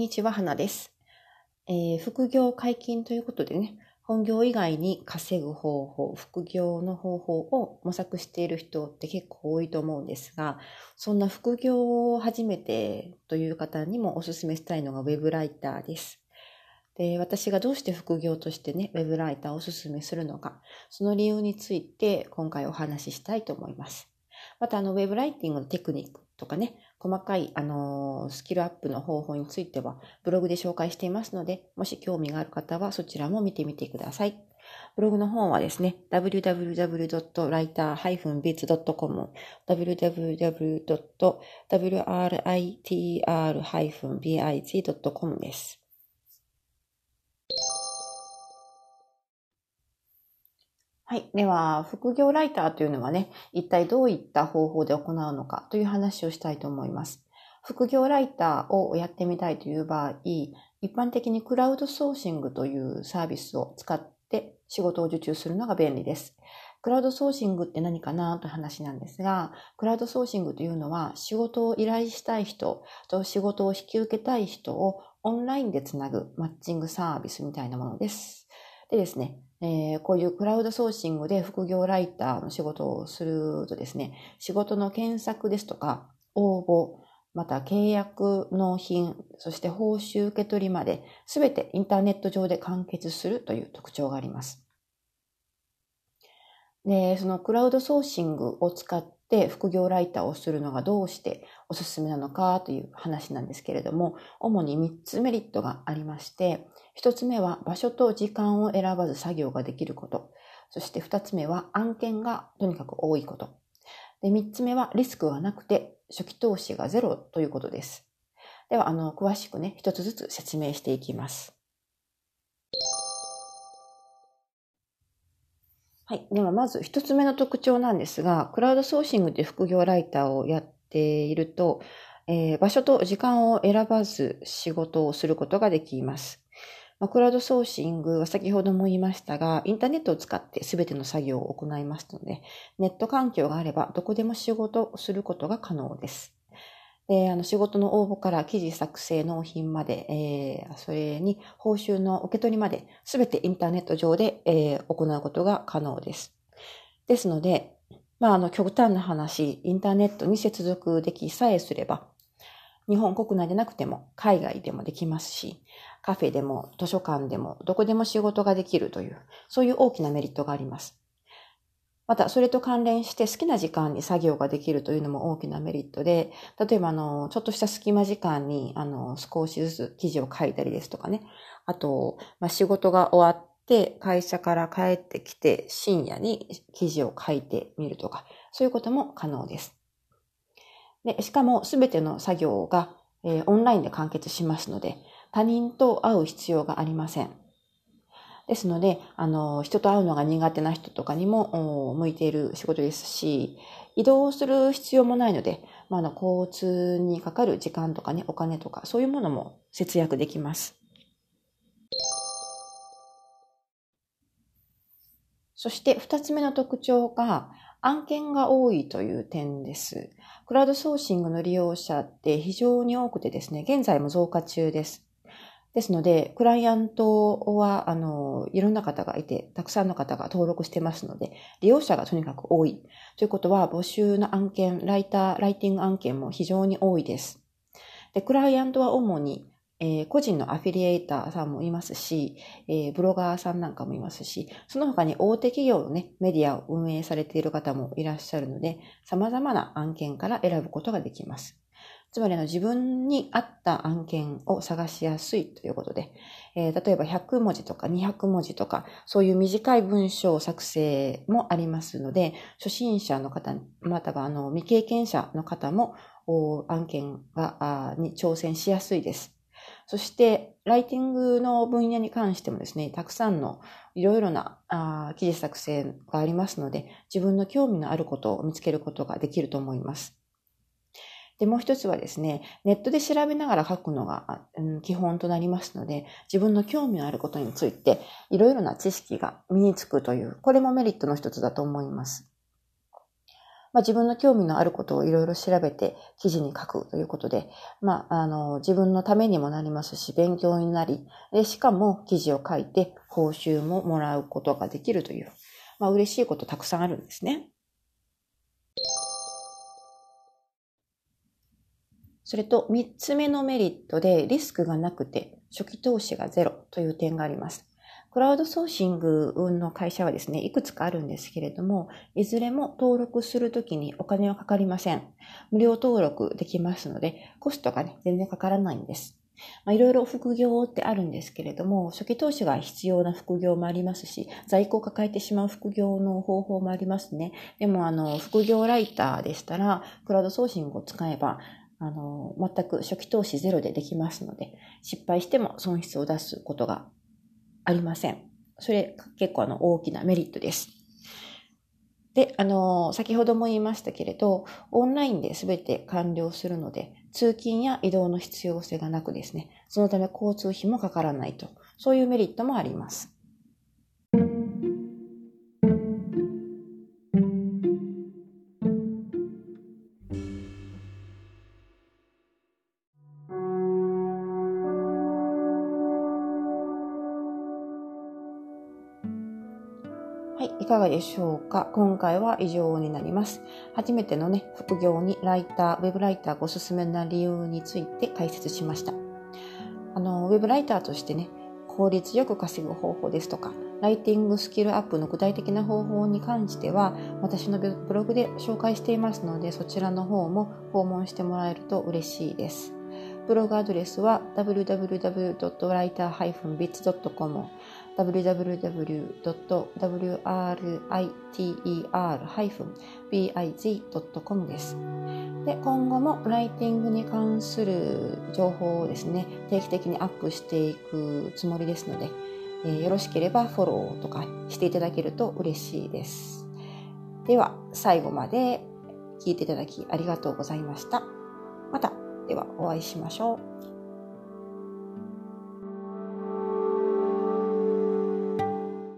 にちは、花です。えー、副業解禁ということでね、本業以外に稼ぐ方法、副業の方法を模索している人って結構多いと思うんですが、そんな副業を始めてという方にもお勧めしたいのがウェブライターです。で私がどうして副業としてね、ウェブライターをお勧めするのか、その理由について今回お話ししたいと思います。また、あの、ウェブライティングのテクニックとかね、細かい、あのスキルアップの方法については、ブログで紹介していますので、もし興味がある方はそちらも見てみてください。ブログの本はですね、www.writer-bits.com www.writer-biz.com です。はい。では、副業ライターというのはね、一体どういった方法で行うのかという話をしたいと思います。副業ライターをやってみたいという場合、一般的にクラウドソーシングというサービスを使って仕事を受注するのが便利です。クラウドソーシングって何かなという話なんですが、クラウドソーシングというのは仕事を依頼したい人と仕事を引き受けたい人をオンラインでつなぐマッチングサービスみたいなものです。でですね、えー、こういうクラウドソーシングで副業ライターの仕事をするとですね、仕事の検索ですとか、応募、また契約納品、そして報酬受け取りまで、すべてインターネット上で完結するという特徴があります。で、そのクラウドソーシングを使って副業ライターをするのがどうしておすすめなのかという話なんですけれども、主に3つメリットがありまして、一つ目は場所と時間を選ばず作業ができること。そして二つ目は案件がとにかく多いこと。で、三つ目はリスクがなくて初期投資がゼロということです。では、あの、詳しくね、一つずつ説明していきます。はい。では、まず一つ目の特徴なんですが、クラウドソーシングで副業ライターをやっていると、えー、場所と時間を選ばず仕事をすることができます。まあ、クラウドソーシングは先ほども言いましたが、インターネットを使って全ての作業を行いますので、ネット環境があればどこでも仕事をすることが可能です。で、あの仕事の応募から記事作成納品まで、えー、それに報酬の受け取りまで、全てインターネット上で、えー、行うことが可能です。ですので、まあ、あの、極端な話、インターネットに接続できさえすれば、日本国内でなくても海外でもできますし、カフェでも図書館でもどこでも仕事ができるという、そういう大きなメリットがあります。また、それと関連して好きな時間に作業ができるというのも大きなメリットで、例えば、あの、ちょっとした隙間時間に、あの、少しずつ記事を書いたりですとかね。あと、まあ、仕事が終わって、会社から帰ってきて、深夜に記事を書いてみるとか、そういうことも可能です。でしかも、すべての作業が、えー、オンラインで完結しますので、他人と会う必要がありません。ですので、あの、人と会うのが苦手な人とかにも向いている仕事ですし、移動する必要もないので、まあ、あの交通にかかる時間とかね、お金とか、そういうものも節約できます。そして二つ目の特徴が、案件が多いという点です。クラウドソーシングの利用者って非常に多くてですね、現在も増加中です。ですので、クライアントは、あの、いろんな方がいて、たくさんの方が登録してますので、利用者がとにかく多い。ということは、募集の案件、ライター、ライティング案件も非常に多いです。で、クライアントは主に、えー、個人のアフィリエイターさんもいますし、えー、ブロガーさんなんかもいますし、その他に大手企業のね、メディアを運営されている方もいらっしゃるので、様々な案件から選ぶことができます。つまりの自分に合った案件を探しやすいということで、えー、例えば100文字とか200文字とか、そういう短い文章作成もありますので、初心者の方、またはあの未経験者の方も案件がに挑戦しやすいです。そして、ライティングの分野に関してもですね、たくさんのいろいろなあ記事作成がありますので、自分の興味のあることを見つけることができると思います。で、もう一つはですね、ネットで調べながら書くのが、うん、基本となりますので、自分の興味のあることについて、いろいろな知識が身につくという、これもメリットの一つだと思います。まあ、自分の興味のあることをいろいろ調べて記事に書くということで、まあ、あの、自分のためにもなりますし、勉強になり、でしかも記事を書いて報酬ももらうことができるという、まあ、嬉しいことたくさんあるんですね。それと3つ目のメリットでリスクがなくて初期投資がゼロという点があります。クラウドソーシングの会社はですね、いくつかあるんですけれども、いずれも登録するときにお金はかかりません。無料登録できますので、コストがね、全然かからないんです。まあ、いろいろ副業ってあるんですけれども、初期投資が必要な副業もありますし、在庫を抱えてしまう副業の方法もありますね。でも、あの、副業ライターでしたら、クラウドソーシングを使えば、あの、全く初期投資ゼロでできますので、失敗しても損失を出すことがありません。それ結構あの大きなメリットです。で、あの、先ほども言いましたけれど、オンラインで全て完了するので、通勤や移動の必要性がなくですね、そのため交通費もかからないと、そういうメリットもあります。かがでしょうか？今回は以上になります。初めてのね、副業にライター、ウェブライターがおすすめな理由について解説しました。あの、ウェブライターとしてね、効率よく稼ぐ方法ですとか、ライティングスキルアップの具体的な方法に関しては、私のブログで紹介していますので、そちらの方も訪問してもらえると嬉しいです。ブログアドレスは www.writer-bits.com www.writer-biz.com です。で、今後もライティングに関する情報をですね、定期的にアップしていくつもりですので、えー、よろしければフォローとかしていただけると嬉しいです。では、最後まで聞いていただきありがとうございました。また、ではお会いしましょう。